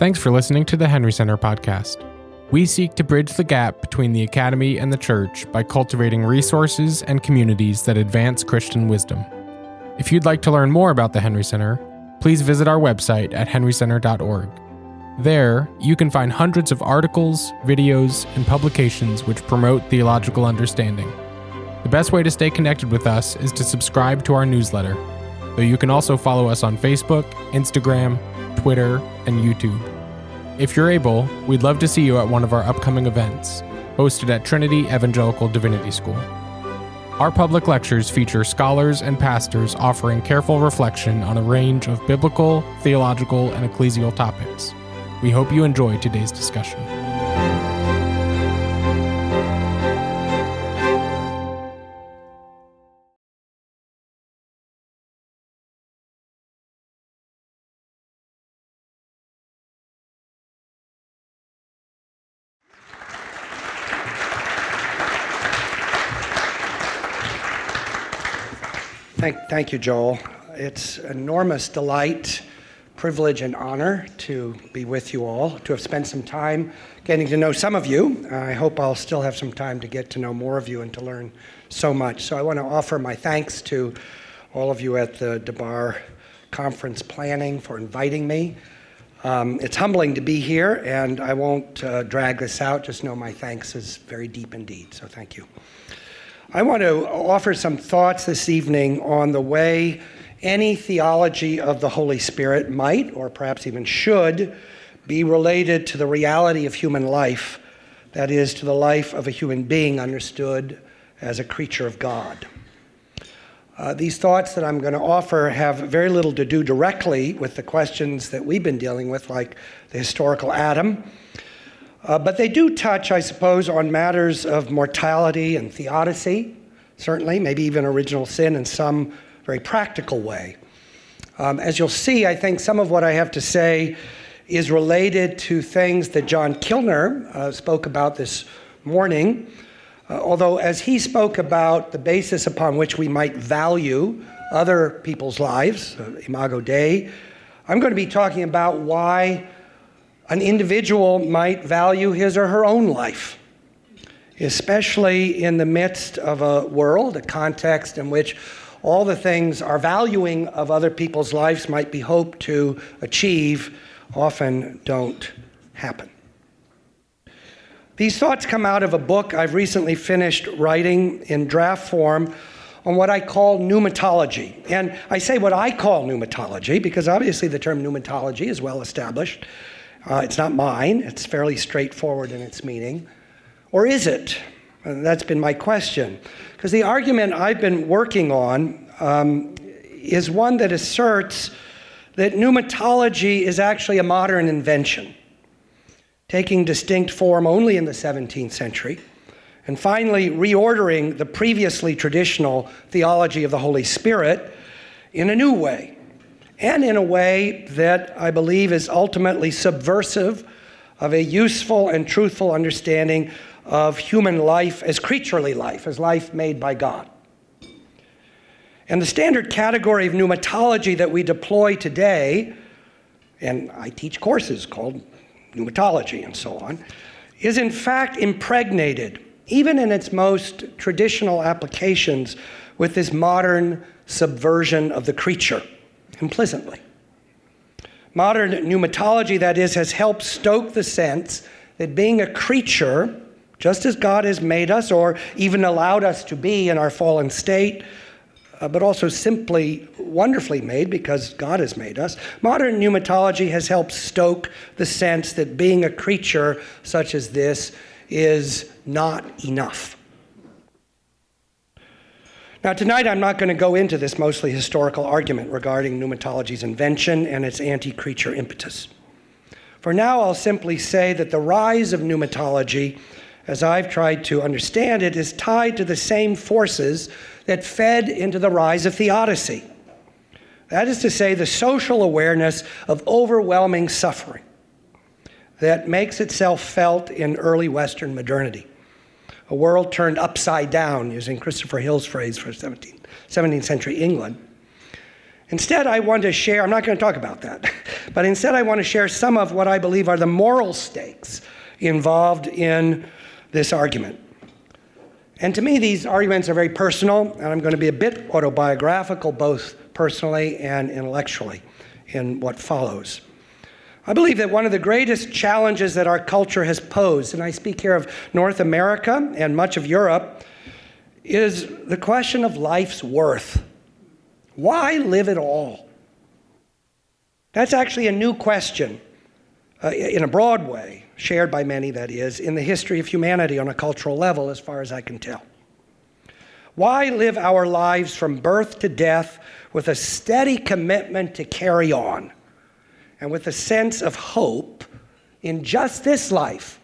Thanks for listening to the Henry Center podcast. We seek to bridge the gap between the academy and the church by cultivating resources and communities that advance Christian wisdom. If you'd like to learn more about the Henry Center, please visit our website at henrycenter.org. There, you can find hundreds of articles, videos, and publications which promote theological understanding. The best way to stay connected with us is to subscribe to our newsletter, though you can also follow us on Facebook, Instagram, Twitter, and YouTube. If you're able, we'd love to see you at one of our upcoming events, hosted at Trinity Evangelical Divinity School. Our public lectures feature scholars and pastors offering careful reflection on a range of biblical, theological, and ecclesial topics. We hope you enjoy today's discussion. Thank, thank you, Joel. It's enormous delight, privilege, and honor to be with you all, to have spent some time getting to know some of you. I hope I'll still have some time to get to know more of you and to learn so much. So I want to offer my thanks to all of you at the DeBar Conference Planning for inviting me. Um, it's humbling to be here, and I won't uh, drag this out. Just know my thanks is very deep indeed. So thank you. I want to offer some thoughts this evening on the way any theology of the Holy Spirit might, or perhaps even should, be related to the reality of human life, that is, to the life of a human being understood as a creature of God. Uh, these thoughts that I'm going to offer have very little to do directly with the questions that we've been dealing with, like the historical Adam uh, but they do touch, I suppose, on matters of mortality and theodicy, certainly, maybe even original sin in some very practical way. Um, as you'll see, I think some of what I have to say is related to things that John Kilner uh, spoke about this morning. Uh, although, as he spoke about the basis upon which we might value other people's lives, uh, Imago Dei, I'm going to be talking about why an individual might value his or her own life, especially in the midst of a world, a context in which all the things our valuing of other people's lives might be hoped to achieve often don't happen. These thoughts come out of a book I've recently finished writing in draft form on what I call pneumatology. And I say what I call pneumatology because obviously the term pneumatology is well established. Uh, it's not mine, it's fairly straightforward in its meaning. Or is it? And that's been my question. Because the argument I've been working on um, is one that asserts that pneumatology is actually a modern invention, taking distinct form only in the 17th century, and finally reordering the previously traditional theology of the Holy Spirit in a new way and in a way that I believe is ultimately subversive of a useful and truthful understanding of human life as creaturely life, as life made by God. And the standard category of pneumatology that we deploy today, and I teach courses called pneumatology and so on, is in fact impregnated, even in its most traditional applications, with this modern subversion of the creature implicitly. Modern pneumatology, that is, has helped stoke the sense that being a creature, just as God has made us, or even allowed us to be in our fallen state, uh, but also simply wonderfully made because God has made us, modern pneumatology has helped stoke the sense that being a creature such as this is not enough. Now, tonight I'm not going to go into this mostly historical argument regarding pneumatology's invention and its anti creature impetus. For now, I'll simply say that the rise of pneumatology, as I've tried to understand it, is tied to the same forces that fed into the rise of theodicy. That is to say, the social awareness of overwhelming suffering that makes itself felt in early Western modernity a world turned upside down, using Christopher Hill's phrase for 17th, 17th century England. Instead, I want to share, I'm not going to talk about that, but instead, I want to share some of what I believe are the moral stakes involved in this argument. And to me, these arguments are very personal, and I'm going to be a bit autobiographical, both personally and intellectually, in what follows. I believe that one of the greatest challenges that our culture has posed, and I speak here of North America and much of Europe, is the question of life's worth. Why live at all? That's actually a new question uh, in a broad way, shared by many, that is, in the history of humanity on a cultural level, as far as I can tell. Why live our lives from birth to death with a steady commitment to carry on and with a sense of hope in just this life,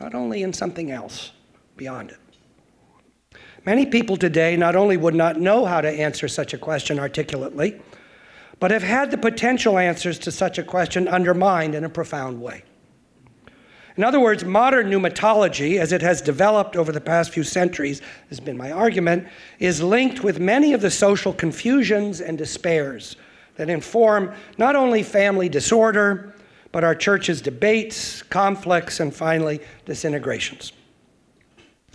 not only in something else beyond it? Many people today not only would not know how to answer such a question articulately, but have had the potential answers to such a question undermined in a profound way. In other words, modern pneumatology, as it has developed over the past few centuries, has been my argument, is linked with many of the social confusions and despairs that inform not only family disorder, but our church's debates, conflicts, and finally, disintegrations.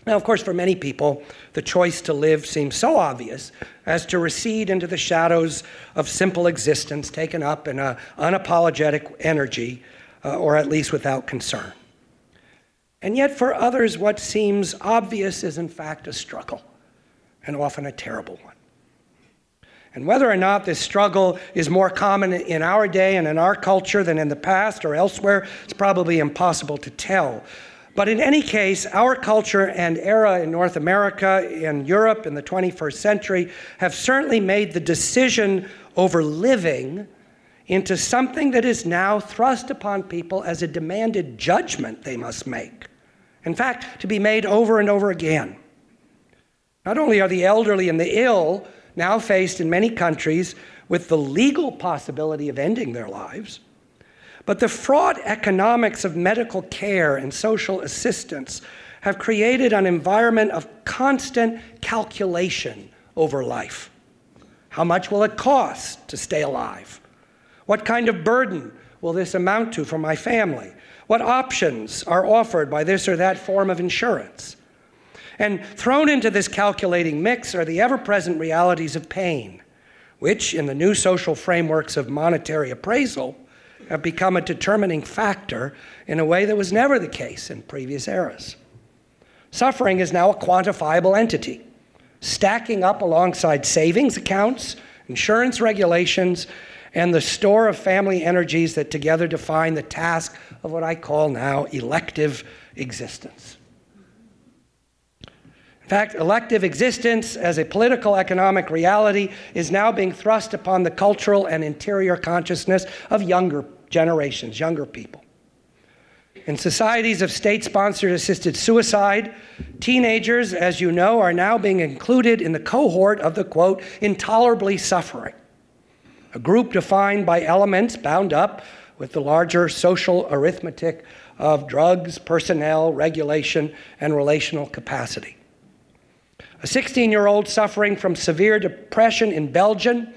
Now, of course, for many people, the choice to live seems so obvious as to recede into the shadows of simple existence taken up in an unapologetic energy, uh, or at least without concern. And yet, for others, what seems obvious is in fact a struggle, and often a terrible one. And whether or not this struggle is more common in our day and in our culture than in the past or elsewhere, it's probably impossible to tell. But in any case, our culture and era in North America, in Europe in the 21st century, have certainly made the decision over living into something that is now thrust upon people as a demanded judgment they must make. In fact, to be made over and over again. Not only are the elderly and the ill now faced in many countries with the legal possibility of ending their lives, but the fraught economics of medical care and social assistance have created an environment of constant calculation over life. How much will it cost to stay alive? What kind of burden will this amount to for my family? What options are offered by this or that form of insurance? And thrown into this calculating mix are the ever present realities of pain, which, in the new social frameworks of monetary appraisal, have become a determining factor in a way that was never the case in previous eras. Suffering is now a quantifiable entity, stacking up alongside savings accounts, insurance regulations, and the store of family energies that together define the task of what I call now elective existence. In fact, elective existence as a political economic reality is now being thrust upon the cultural and interior consciousness of younger generations, younger people. In societies of state sponsored assisted suicide, teenagers, as you know, are now being included in the cohort of the quote, intolerably suffering, a group defined by elements bound up with the larger social arithmetic of drugs, personnel, regulation, and relational capacity. A 16 year old suffering from severe depression in Belgium,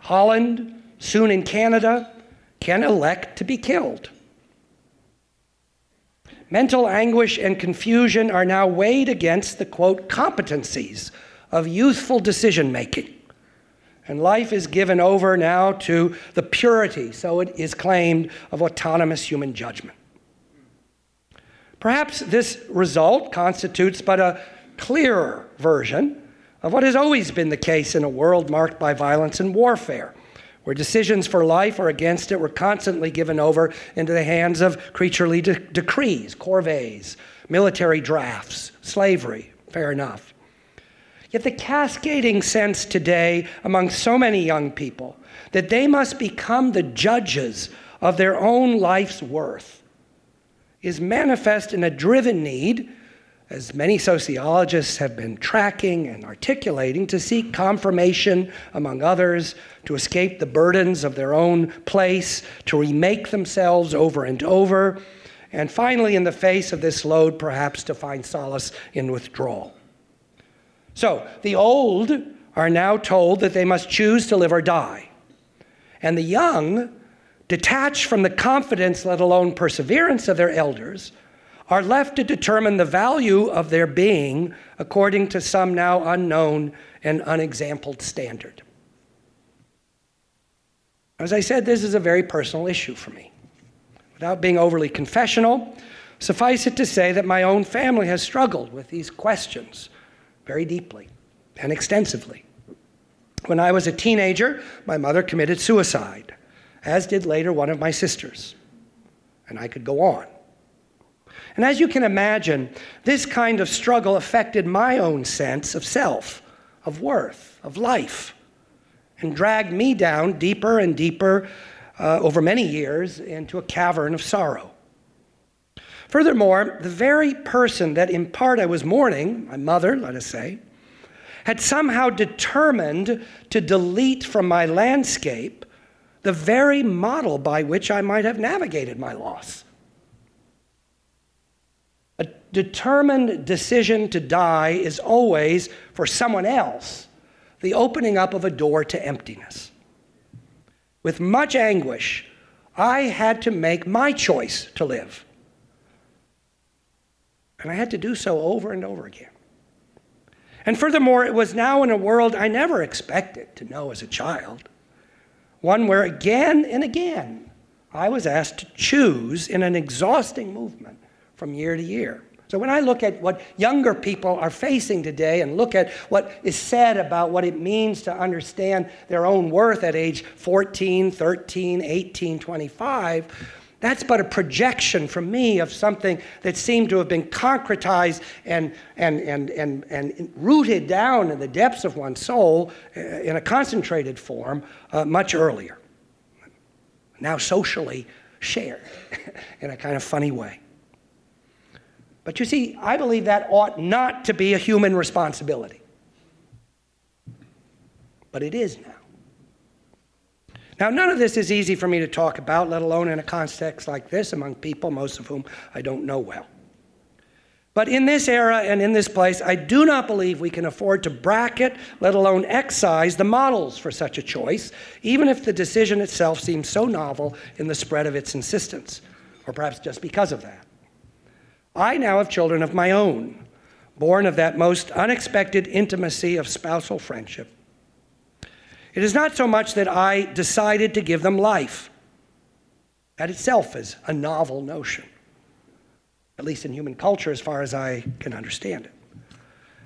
Holland, soon in Canada, can elect to be killed. Mental anguish and confusion are now weighed against the quote competencies of youthful decision making. And life is given over now to the purity, so it is claimed, of autonomous human judgment. Perhaps this result constitutes but a clearer version of what has always been the case in a world marked by violence and warfare where decisions for life or against it were constantly given over into the hands of creaturely de- decrees, corvées, military drafts, slavery. Fair enough. Yet the cascading sense today among so many young people that they must become the judges of their own life's worth is manifest in a driven need as many sociologists have been tracking and articulating, to seek confirmation among others, to escape the burdens of their own place, to remake themselves over and over, and finally, in the face of this load, perhaps to find solace in withdrawal. So, the old are now told that they must choose to live or die. And the young, detached from the confidence, let alone perseverance, of their elders, are left to determine the value of their being according to some now unknown and unexampled standard. As I said, this is a very personal issue for me. Without being overly confessional, suffice it to say that my own family has struggled with these questions very deeply and extensively. When I was a teenager, my mother committed suicide, as did later one of my sisters. And I could go on. And as you can imagine, this kind of struggle affected my own sense of self, of worth, of life, and dragged me down deeper and deeper uh, over many years into a cavern of sorrow. Furthermore, the very person that in part I was mourning, my mother, let us say, had somehow determined to delete from my landscape the very model by which I might have navigated my loss determined decision to die is always, for someone else, the opening up of a door to emptiness. With much anguish, I had to make my choice to live. And I had to do so over and over again. And furthermore, it was now in a world I never expected to know as a child, one where again and again I was asked to choose in an exhausting movement from year to year. So when I look at what younger people are facing today and look at what is said about what it means to understand their own worth at age 14, 13, 18, 25, that's but a projection from me of something that seemed to have been concretized and, and, and, and, and rooted down in the depths of one's soul uh, in a concentrated form uh, much earlier. Now socially shared in a kind of funny way. But you see, I believe that ought not to be a human responsibility. But it is now. Now, none of this is easy for me to talk about, let alone in a context like this among people, most of whom I don't know well. But in this era and in this place, I do not believe we can afford to bracket, let alone excise, the models for such a choice, even if the decision itself seems so novel in the spread of its insistence, or perhaps just because of that. I now have children of my own, born of that most unexpected intimacy of spousal friendship. It is not so much that I decided to give them life. That itself is a novel notion, at least in human culture as far as I can understand it.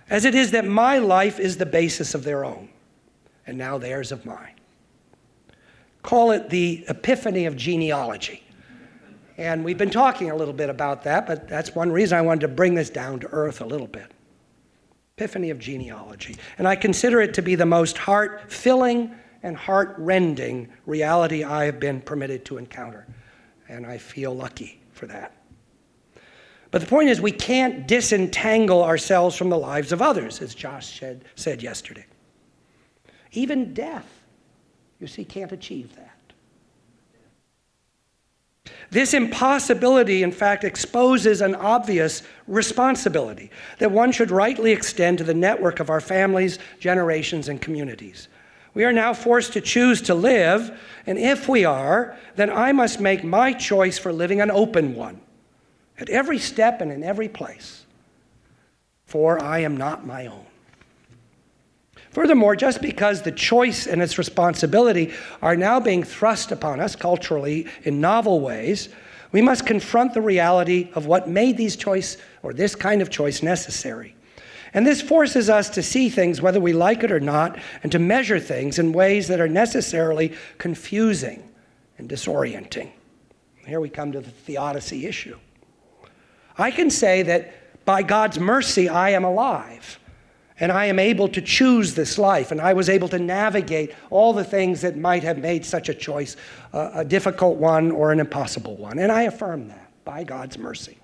As it is that my life is the basis of their own, and now theirs of mine. Call it the epiphany of genealogy. And we've been talking a little bit about that, but that's one reason I wanted to bring this down to earth a little bit. Epiphany of genealogy. And I consider it to be the most heart filling and heart rending reality I have been permitted to encounter. And I feel lucky for that. But the point is, we can't disentangle ourselves from the lives of others, as Josh said, said yesterday. Even death, you see, can't achieve that. This impossibility, in fact, exposes an obvious responsibility that one should rightly extend to the network of our families, generations, and communities. We are now forced to choose to live, and if we are, then I must make my choice for living an open one at every step and in every place, for I am not my own. Furthermore, just because the choice and its responsibility are now being thrust upon us culturally in novel ways, we must confront the reality of what made these choice or this kind of choice necessary. And this forces us to see things whether we like it or not, and to measure things in ways that are necessarily confusing and disorienting. Here we come to the theodicy issue. I can say that by God's mercy, I am alive and I am able to choose this life, and I was able to navigate all the things that might have made such a choice uh, a difficult one or an impossible one. And I affirm that by God's mercy.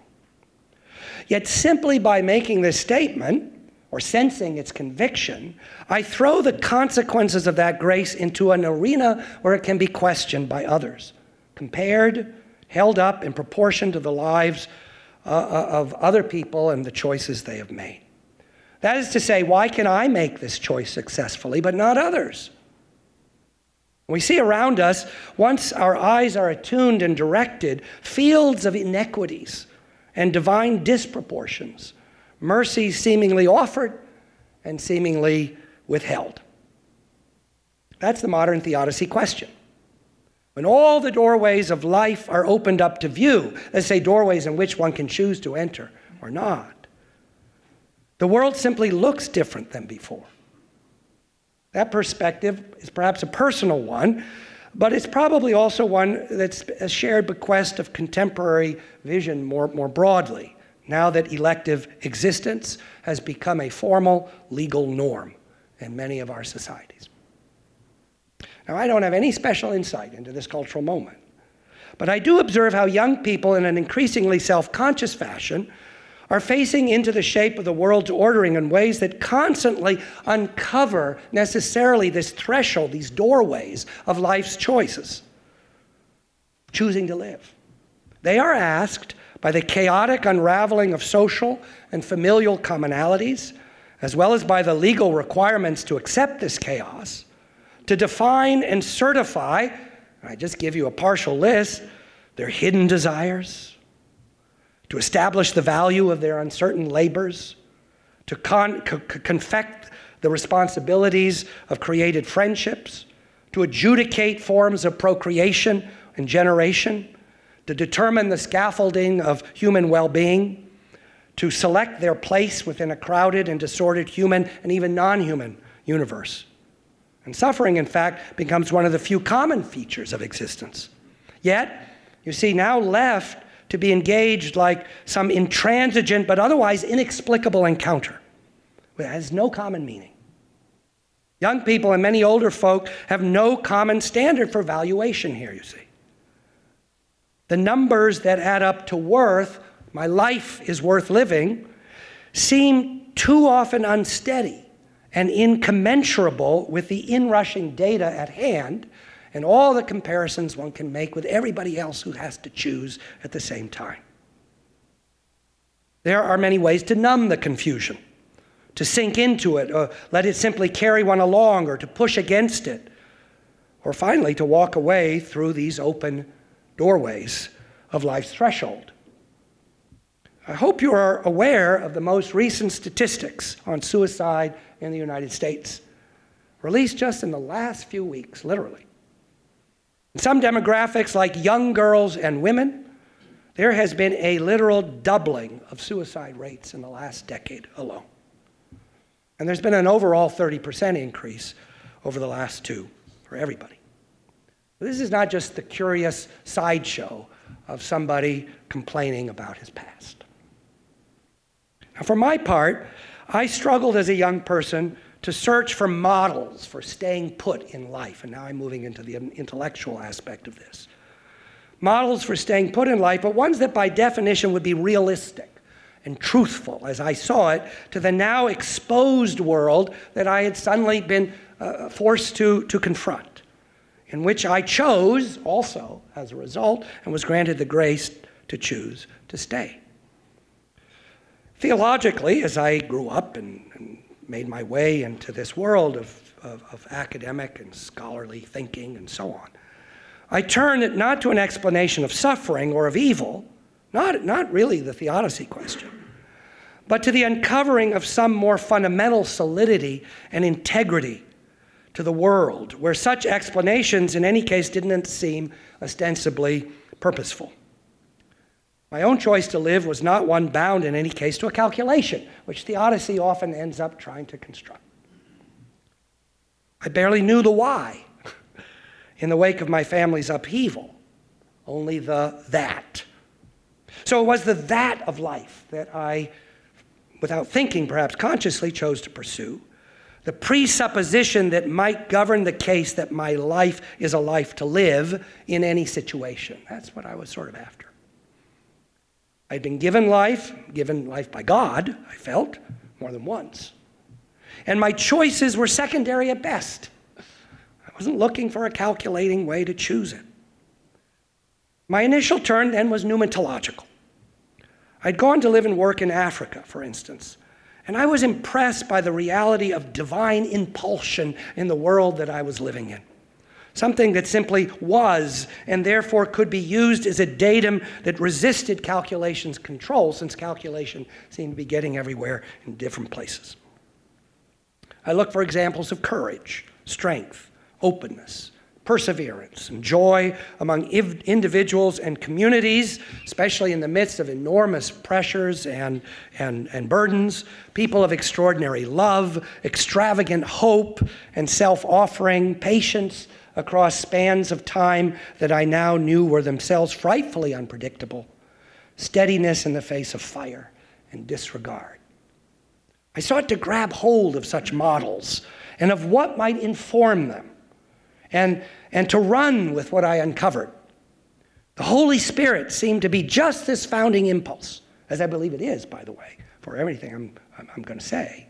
Yet, simply by making this statement, or sensing its conviction, I throw the consequences of that grace into an arena where it can be questioned by others, compared, held up in proportion to the lives uh, uh of other people and the choices they have made. That is to say, why can I make this choice successfully, but not others? We see around us, once our eyes are attuned and directed, fields of inequities and divine disproportions, mercy seemingly offered and seemingly withheld. That's the modern theodicy question. When all the doorways of life are opened up to view, let's say doorways in which one can choose to enter or not, the world simply looks different than before. That perspective is perhaps a personal one, but it's probably also one that's a shared bequest of contemporary vision more, more broadly, now that elective existence has become a formal legal norm in many of our societies. Now, I don't have any special insight into this cultural moment, but I do observe how young people, in an increasingly self conscious fashion, are facing into the shape of the world's ordering in ways that constantly uncover necessarily this threshold, these doorways of life's choices. Choosing to live. They are asked by the chaotic unraveling of social and familial commonalities, as well as by the legal requirements to accept this chaos, to define and certify, I just give you a partial list, their hidden desires, to establish the value of their uncertain labors, to con- co- confect the responsibilities of created friendships, to adjudicate forms of procreation and generation, to determine the scaffolding of human well being, to select their place within a crowded and disordered human and even non human universe. And suffering, in fact, becomes one of the few common features of existence. Yet, you see, now left to be engaged like some intransigent but otherwise inexplicable encounter. It has no common meaning. Young people and many older folk have no common standard for valuation here, you see. The numbers that add up to worth, my life is worth living, seem too often unsteady and incommensurable with the inrushing data at hand and all the comparisons one can make with everybody else who has to choose at the same time. There are many ways to numb the confusion, to sink into it, or let it simply carry one along, or to push against it, or finally to walk away through these open doorways of life's threshold. I hope you are aware of the most recent statistics on suicide in the United States, released just in the last few weeks, literally. In some demographics, like young girls and women, there has been a literal doubling of suicide rates in the last decade alone. And there's been an overall 30% increase over the last two for everybody. This is not just the curious sideshow of somebody complaining about his past. Now, for my part, I struggled as a young person to search for models for staying put in life. And now I'm moving into the intellectual aspect of this. Models for staying put in life, but ones that by definition would be realistic and truthful, as I saw it, to the now exposed world that I had suddenly been uh, forced to, to confront, in which I chose also as a result and was granted the grace to choose to stay. Theologically, as I grew up and, and made my way into this world of, of, of academic and scholarly thinking and so on, I turned it not to an explanation of suffering or of evil, not, not really the theodicy question, but to the uncovering of some more fundamental solidity and integrity to the world, where such explanations, in any case, didn't seem ostensibly purposeful. My own choice to live was not one bound in any case to a calculation, which theodicy often ends up trying to construct. I barely knew the why in the wake of my family's upheaval, only the that. So it was the that of life that I, without thinking perhaps consciously, chose to pursue. The presupposition that might govern the case that my life is a life to live in any situation. That's what I was sort of after. I'd been given life, given life by God, I felt, more than once. And my choices were secondary at best. I wasn't looking for a calculating way to choose it. My initial turn then was pneumatological. I'd gone to live and work in Africa, for instance, and I was impressed by the reality of divine impulsion in the world that I was living in. Something that simply was and therefore could be used as a datum that resisted calculation's control, since calculation seemed to be getting everywhere in different places. I look for examples of courage, strength, openness, perseverance, and joy among individuals and communities, especially in the midst of enormous pressures and, and, and burdens, people of extraordinary love, extravagant hope, and self offering, patience across spans of time that I now knew were themselves frightfully unpredictable, steadiness in the face of fire and disregard. I sought to grab hold of such models and of what might inform them and, and to run with what I uncovered. The Holy Spirit seemed to be just this founding impulse, as I believe it is, by the way, for everything I'm, I'm, I'm going to say.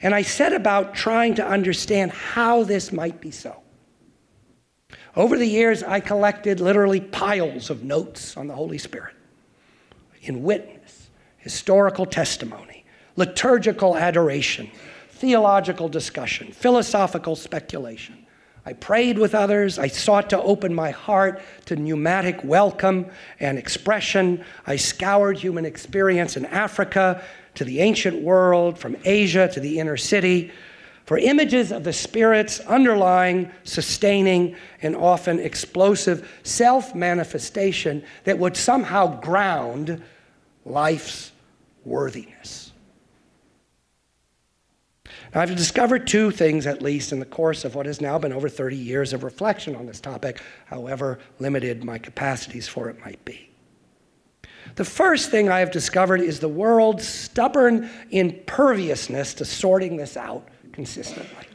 And I set about trying to understand how this might be so. Over the years, I collected literally piles of notes on the Holy Spirit in witness, historical testimony, liturgical adoration, theological discussion, philosophical speculation. I prayed with others. I sought to open my heart to pneumatic welcome and expression. I scoured human experience in Africa to the ancient world, from Asia to the inner city, for images of the Spirit's underlying, sustaining, and often explosive self manifestation that would somehow ground life's worthiness. Now, I've discovered two things, at least, in the course of what has now been over 30 years of reflection on this topic, however limited my capacities for it might be. The first thing I have discovered is the world's stubborn imperviousness to sorting this out consistently.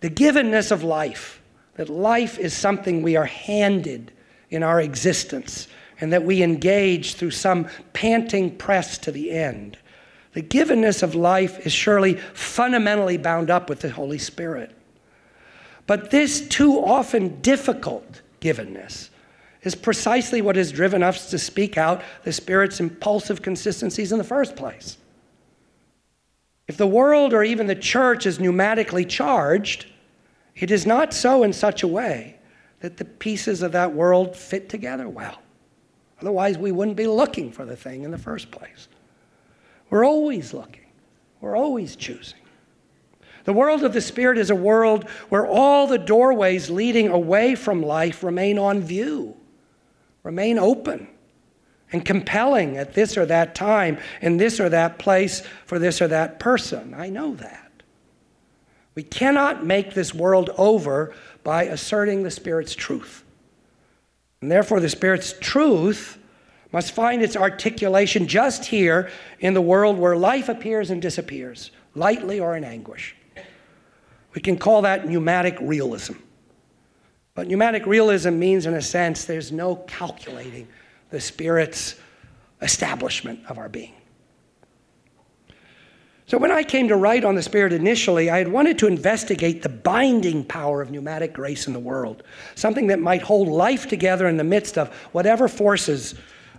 The givenness of life, that life is something we are handed in our existence, and that we engage through some panting press to the end. The givenness of life is surely fundamentally bound up with the Holy Spirit. But this too often difficult givenness is precisely what has driven us to speak out the Spirit's impulsive consistencies in the first place. If the world or even the church is pneumatically charged, it is not so in such a way that the pieces of that world fit together well. Otherwise, we wouldn't be looking for the thing in the first place. We're always looking, we're always choosing. The world of the Spirit is a world where all the doorways leading away from life remain on view, remain open and compelling at this or that time, in this or that place, for this or that person. I know that. We cannot make this world over by asserting the Spirit's truth. And therefore, the Spirit's truth must find its articulation just here in the world where life appears and disappears, lightly or in anguish. We can call that pneumatic realism. But pneumatic realism means, in a sense, there's no calculating the Spirit's establishment of our being. So, when I came to write on the Spirit initially, I had wanted to investigate the binding power of pneumatic grace in the world, something that might hold life together in the midst of whatever forces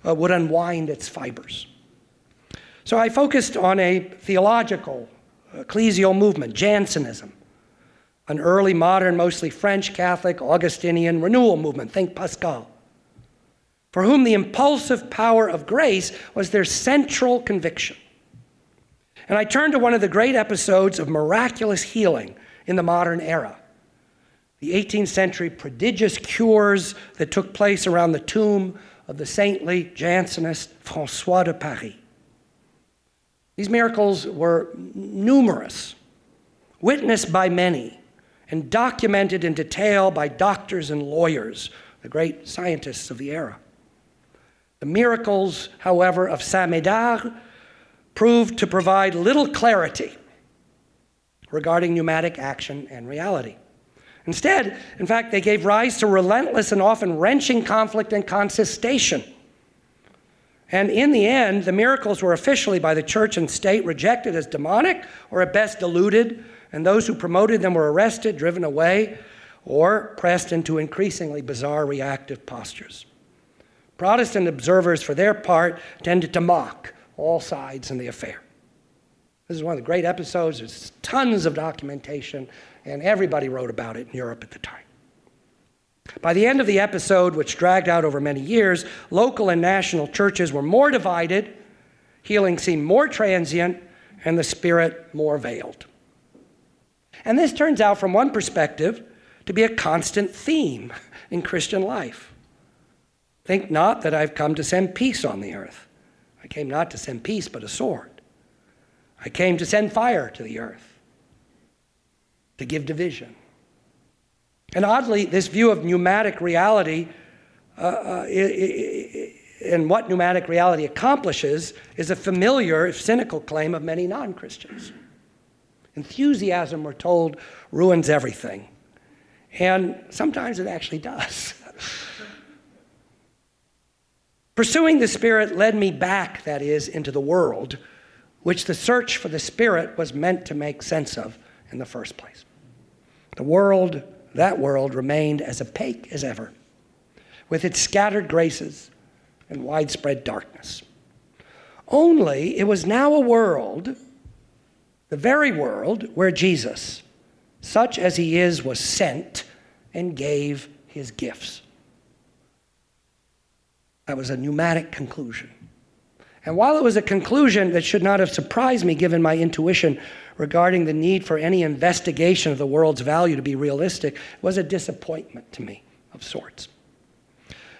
uh, would unwind its fibers. So, I focused on a theological, ecclesial movement, Jansenism, an early modern, mostly French Catholic, Augustinian renewal movement, think Pascal for whom the impulsive power of grace was their central conviction. And I turn to one of the great episodes of miraculous healing in the modern era the 18th century prodigious cures that took place around the tomb of the saintly Jansenist Francois de Paris. These miracles were numerous, witnessed by many, and documented in detail by doctors and lawyers, the great scientists of the era. The miracles, however, of Saint Médard proved to provide little clarity regarding pneumatic action and reality. Instead, in fact, they gave rise to relentless and often wrenching conflict and contestation. And in the end, the miracles were officially by the church and state rejected as demonic or at best deluded, and those who promoted them were arrested, driven away, or pressed into increasingly bizarre reactive postures. Protestant observers, for their part, tended to mock all sides in the affair. This is one of the great episodes. There's tons of documentation, and everybody wrote about it in Europe at the time. By the end of the episode, which dragged out over many years, local and national churches were more divided, healing seemed more transient, and the Spirit more veiled. And this turns out, from one perspective, to be a constant theme in Christian life. Think not that I've come to send peace on the earth. I came not to send peace, but a sword. I came to send fire to the earth, to give division. And oddly, this view of pneumatic reality uh, uh, and what pneumatic reality accomplishes is a familiar, if cynical, claim of many non Christians. Enthusiasm, we're told, ruins everything. And sometimes it actually does. Pursuing the Spirit led me back, that is, into the world, which the search for the Spirit was meant to make sense of in the first place. The world, that world, remained as opaque as ever, with its scattered graces and widespread darkness. Only it was now a world, the very world, where Jesus, such as he is, was sent and gave his gifts. That was a pneumatic conclusion. And while it was a conclusion that should not have surprised me given my intuition regarding the need for any investigation of the world's value to be realistic, was a disappointment to me of sorts.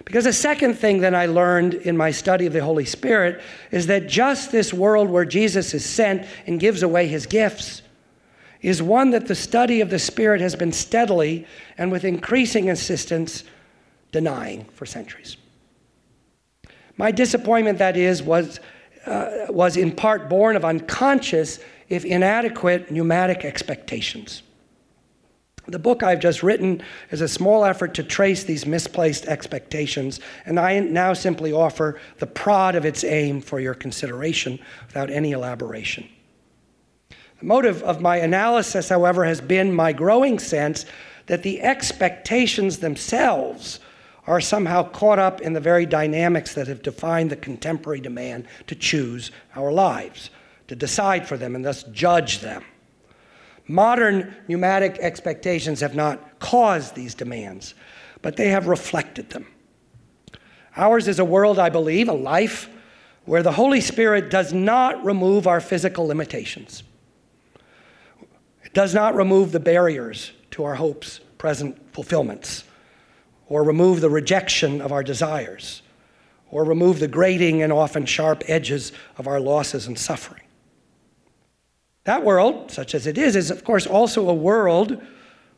Because the second thing that I learned in my study of the Holy Spirit is that just this world where Jesus is sent and gives away his gifts is one that the study of the Spirit has been steadily and with increasing insistence denying for centuries. My disappointment, that is, was, uh, was in part born of unconscious, if inadequate, pneumatic expectations. The book I've just written is a small effort to trace these misplaced expectations, and I now simply offer the prod of its aim for your consideration without any elaboration. The motive of my analysis, however, has been my growing sense that the expectations themselves are somehow caught up in the very dynamics that have defined the contemporary demand to choose our lives, to decide for them, and thus judge them. Modern pneumatic expectations have not caused these demands, but they have reflected them. Ours is a world, I believe, a life where the Holy Spirit does not remove our physical limitations. It does not remove the barriers to our hopes, present fulfillments or remove the rejection of our desires, or remove the grating and often sharp edges of our losses and suffering. That world, such as it is, is of course also a world,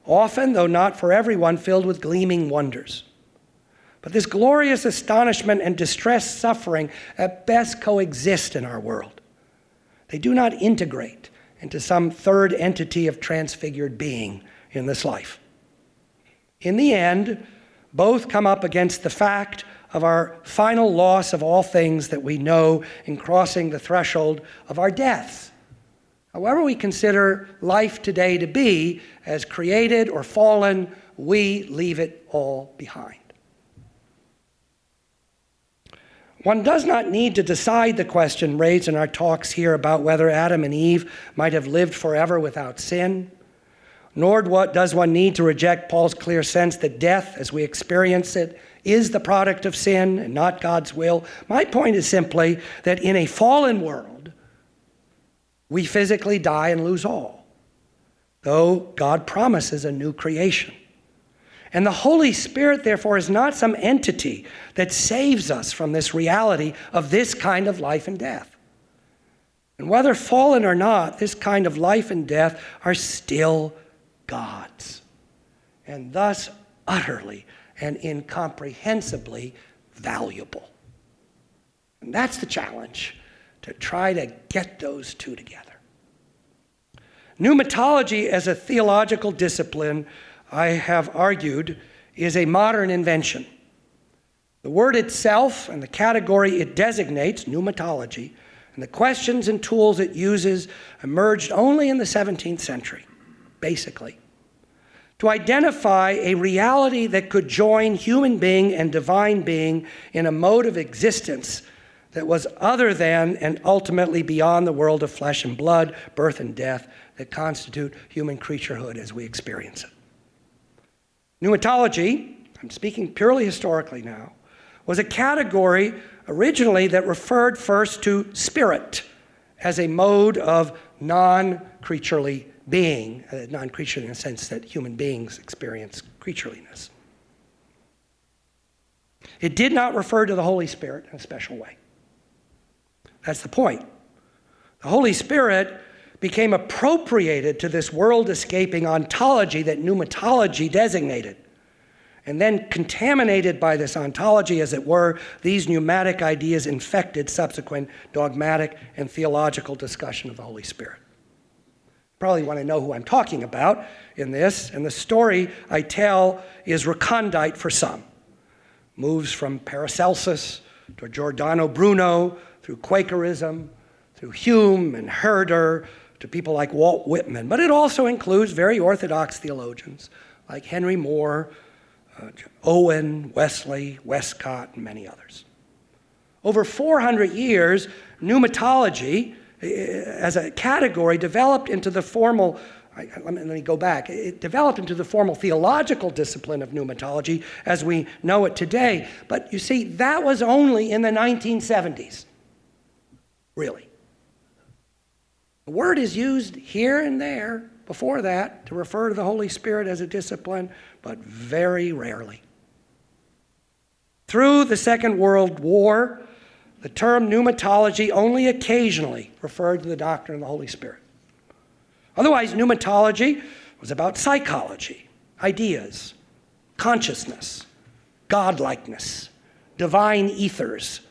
often, though not for everyone, filled with gleaming wonders. But this glorious astonishment and distressed suffering at best coexist in our world. They do not integrate into some third entity of transfigured being in this life. In the end, both come up against the fact of our final loss of all things that we know in crossing the threshold of our death. However, we consider life today to be, as created or fallen, we leave it all behind. One does not need to decide the question raised in our talks here about whether Adam and Eve might have lived forever without sin nor does one need to reject Paul's clear sense that death, as we experience it, is the product of sin and not God's will. My point is simply that in a fallen world, we physically die and lose all, though God promises a new creation. And the Holy Spirit, therefore, is not some entity that saves us from this reality of this kind of life and death. And whether fallen or not, this kind of life and death are still God's, and thus utterly and incomprehensibly valuable. And that's the challenge to try to get those two together. Pneumatology, as a theological discipline, I have argued, is a modern invention. The word itself and the category it designates, pneumatology, and the questions and tools it uses emerged only in the 17th century basically. To identify a reality that could join human being and divine being in a mode of existence that was other than and ultimately beyond the world of flesh and blood, birth and death that constitute human creaturehood as we experience it. Pneumatology, I'm speaking purely historically now, was a category originally that referred first to spirit as a mode of non creaturely being, uh, non creaturely in the sense that human beings experience creatureliness. It did not refer to the Holy Spirit in a special way. That's the point. The Holy Spirit became appropriated to this world escaping ontology that pneumatology designated. And then, contaminated by this ontology, as it were, these pneumatic ideas infected subsequent dogmatic and theological discussion of the Holy Spirit. Probably want to know who I'm talking about in this, and the story I tell is recondite for some. Moves from Paracelsus to Giordano Bruno, through Quakerism, through Hume and Herder, to people like Walt Whitman, but it also includes very orthodox theologians like Henry More, uh, Owen, Wesley, Westcott, and many others. Over 400 years, pneumatology as a category developed into the formal let me, let me, go back. It developed into the formal theological discipline of pneumatology as we know it today. But you see, that was only in the 1970s, really. The word is used here and there before that to refer to the Holy Spirit as a discipline, but very rarely. Through the Second World War, the term pneumatology only occasionally referred to the doctrine of the Holy Spirit. Otherwise, pneumatology was about psychology, ideas, consciousness, godlikeness, divine ethers,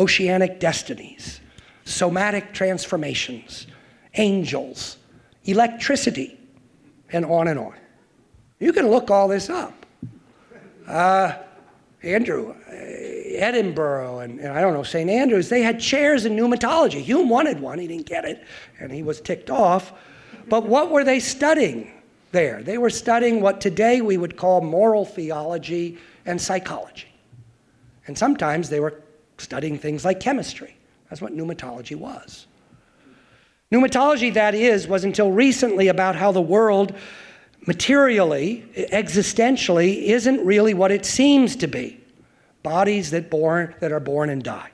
oceanic destinies, somatic transformations, angels, electricity, and on and on. You can look all this up. Uh, Andrew, Edinburgh, and, and, I don't know, St. Andrews, they had chairs in pneumatology. Hume wanted one, he didn't get it, and he was ticked off. But what were they studying there? They were studying what today we would call moral theology and psychology. And sometimes they were studying things like chemistry. That's what pneumatology was. Pneumatology, that is, was until recently about how the world materially, existentially, isn't really what it seems to be bodies that, born, that are born and die.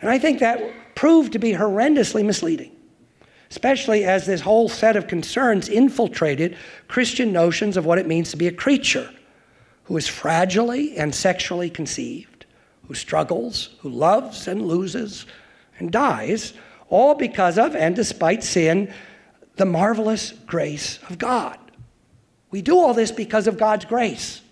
And I think that proved to be horrendously misleading, especially as this whole set of concerns infiltrated Christian notions of what it means to be a creature who is fragilely and sexually conceived, who struggles, who loves and loses and dies all because of and despite sin, the marvelous grace of God. We do all this because of God's grace.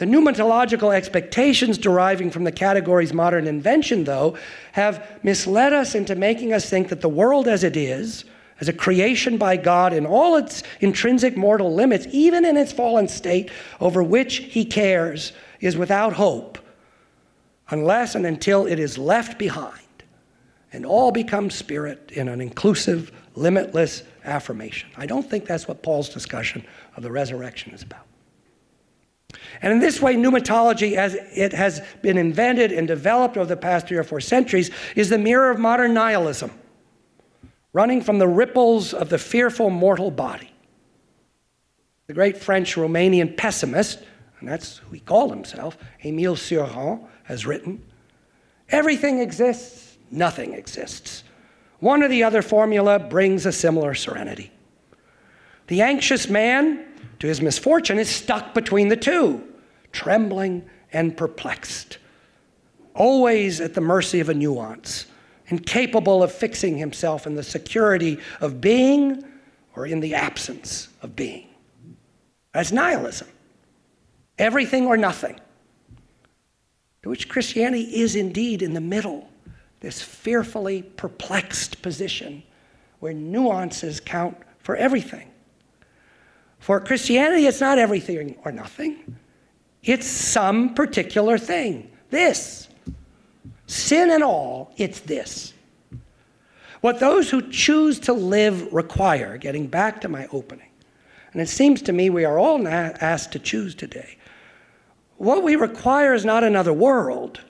The pneumatological expectations deriving from the category's modern invention, though, have misled us into making us think that the world as it is, as a creation by God in all its intrinsic mortal limits, even in its fallen state, over which He cares, is without hope unless and until it is left behind and all becomes spirit in an inclusive, limitless affirmation. I don't think that's what Paul's discussion of the resurrection is about. And in this way, pneumatology, as it has been invented and developed over the past three or four centuries, is the mirror of modern nihilism, running from the ripples of the fearful mortal body. The great French Romanian pessimist, and that's who he called himself, Emile Cioran, has written Everything exists, nothing exists. One or the other formula brings a similar serenity. The anxious man, to his misfortune, is stuck between the two, trembling and perplexed, always at the mercy of a nuance, incapable of fixing himself in the security of being or in the absence of being. That's nihilism. Everything or nothing to which Christianity is indeed in the middle, this fearfully perplexed position where nuances count for everything. For Christianity, it's not everything or nothing, it's some particular thing. This. Sin and all, it's this. What those who choose to live require, getting back to my opening, and it seems to me we are all asked to choose today What we require is not another world,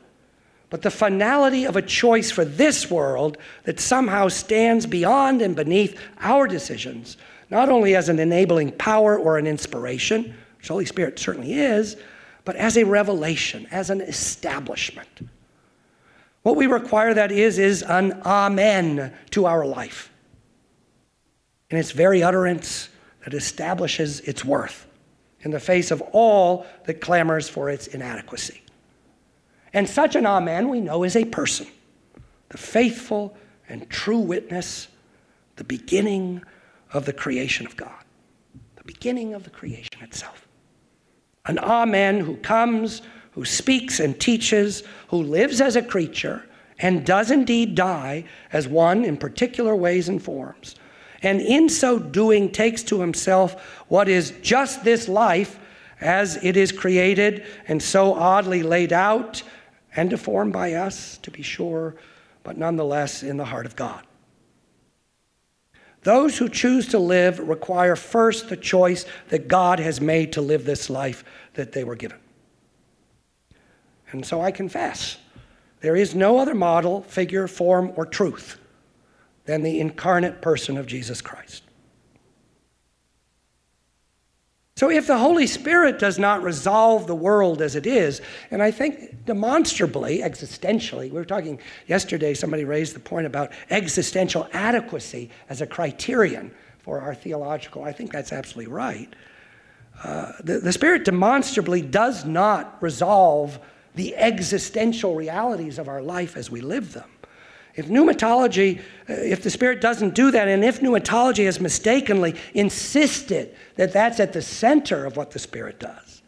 but the finality of a choice for this world that somehow stands beyond and beneath our decisions, not only as an enabling power or an inspiration, which the Holy Spirit certainly is, but as a revelation, as an establishment. What we require that is, is an amen to our life. In its very utterance that establishes its worth in the face of all that clamors for its inadequacy. And such an amen we know is a person, the faithful and true witness, the beginning of the creation of God, the beginning of the creation itself. An amen who comes, who speaks and teaches, who lives as a creature, and does indeed die as one in particular ways and forms, and in so doing takes to himself what is just this life as it is created and so oddly laid out and deformed by us, to be sure, but nonetheless in the heart of God. Those who choose to live require first the choice that God has made to live this life that they were given. And so I confess there is no other model, figure, form, or truth than the incarnate person of Jesus Christ. So, if the Holy Spirit does not resolve the world as it is, and I think demonstrably, existentially, we were talking yesterday, somebody raised the point about existential adequacy as a criterion for our theological, I think that's absolutely right. Uh, the, the Spirit demonstrably does not resolve the existential realities of our life as we live them. If pneumatology, uh, if the Spirit doesn't do that, and if pneumatology has mistakenly insisted that that's at the center of what the Spirit does,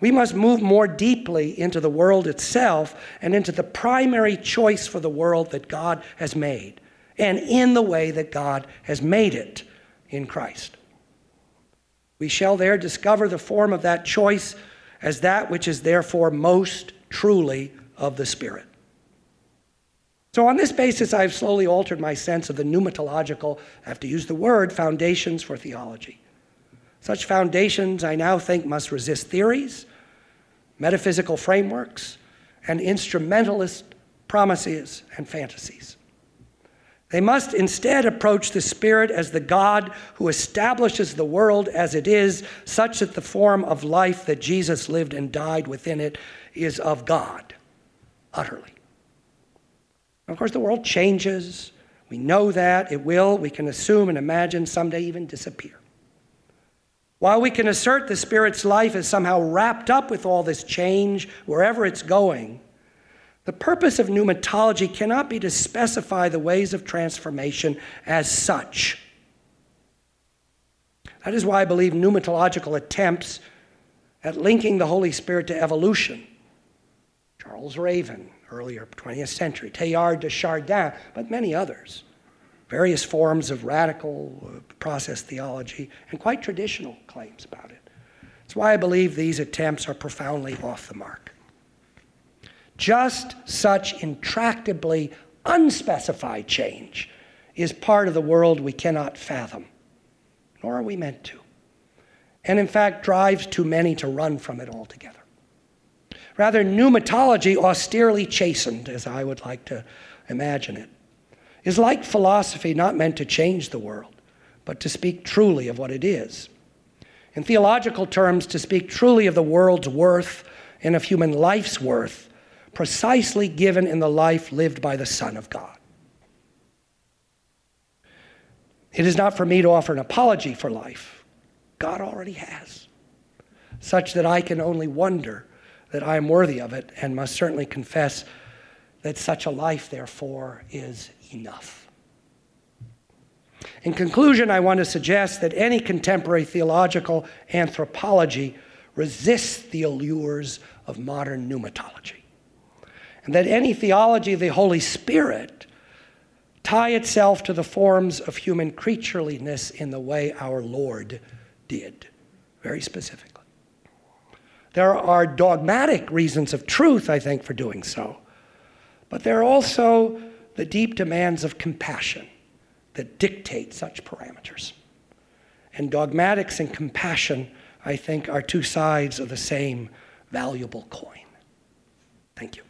we must move more deeply into the world itself and into the primary choice for the world that God has made, and in the way that God has made it in Christ. We shall there discover the form of that choice as that which is therefore most truly of the Spirit. So, on this basis, I've slowly altered my sense of the pneumatological, I have to use the word, foundations for theology. Such foundations, I now think, must resist theories, metaphysical frameworks, and instrumentalist promises and fantasies. They must instead approach the Spirit as the God who establishes the world as it is, such that the form of life that Jesus lived and died within it is of God, utterly. Of course, the world changes. We know that. It will, we can assume and imagine, someday even disappear. While we can assert the Spirit's life is somehow wrapped up with all this change, wherever it's going, the purpose of pneumatology cannot be to specify the ways of transformation as such. That is why I believe pneumatological attempts at linking the Holy Spirit to evolution, Charles Raven, earlier 20th century, Teilhard de Chardin, but many others, various forms of radical uh, process theology, and quite traditional claims about it. That's why I believe these attempts are profoundly off the mark. Just such intractably unspecified change is part of the world we cannot fathom, nor are we meant to, and in fact drives too many to run from it altogether. Rather, pneumatology, austerely chastened, as I would like to imagine it, is like philosophy not meant to change the world, but to speak truly of what it is. In theological terms, to speak truly of the world's worth and of human life's worth precisely given in the life lived by the Son of God. It is not for me to offer an apology for life. God already has, such that I can only wonder that I am worthy of it and must certainly confess that such a life, therefore, is enough. In conclusion, I want to suggest that any contemporary theological anthropology resists the allures of modern pneumatology and that any theology of the Holy Spirit tie itself to the forms of human creatureliness in the way our Lord did, very specifically. There are dogmatic reasons of truth, I think, for doing so, but there are also the deep demands of compassion that dictate such parameters. And dogmatics and compassion, I think, are two sides of the same valuable coin. Thank you.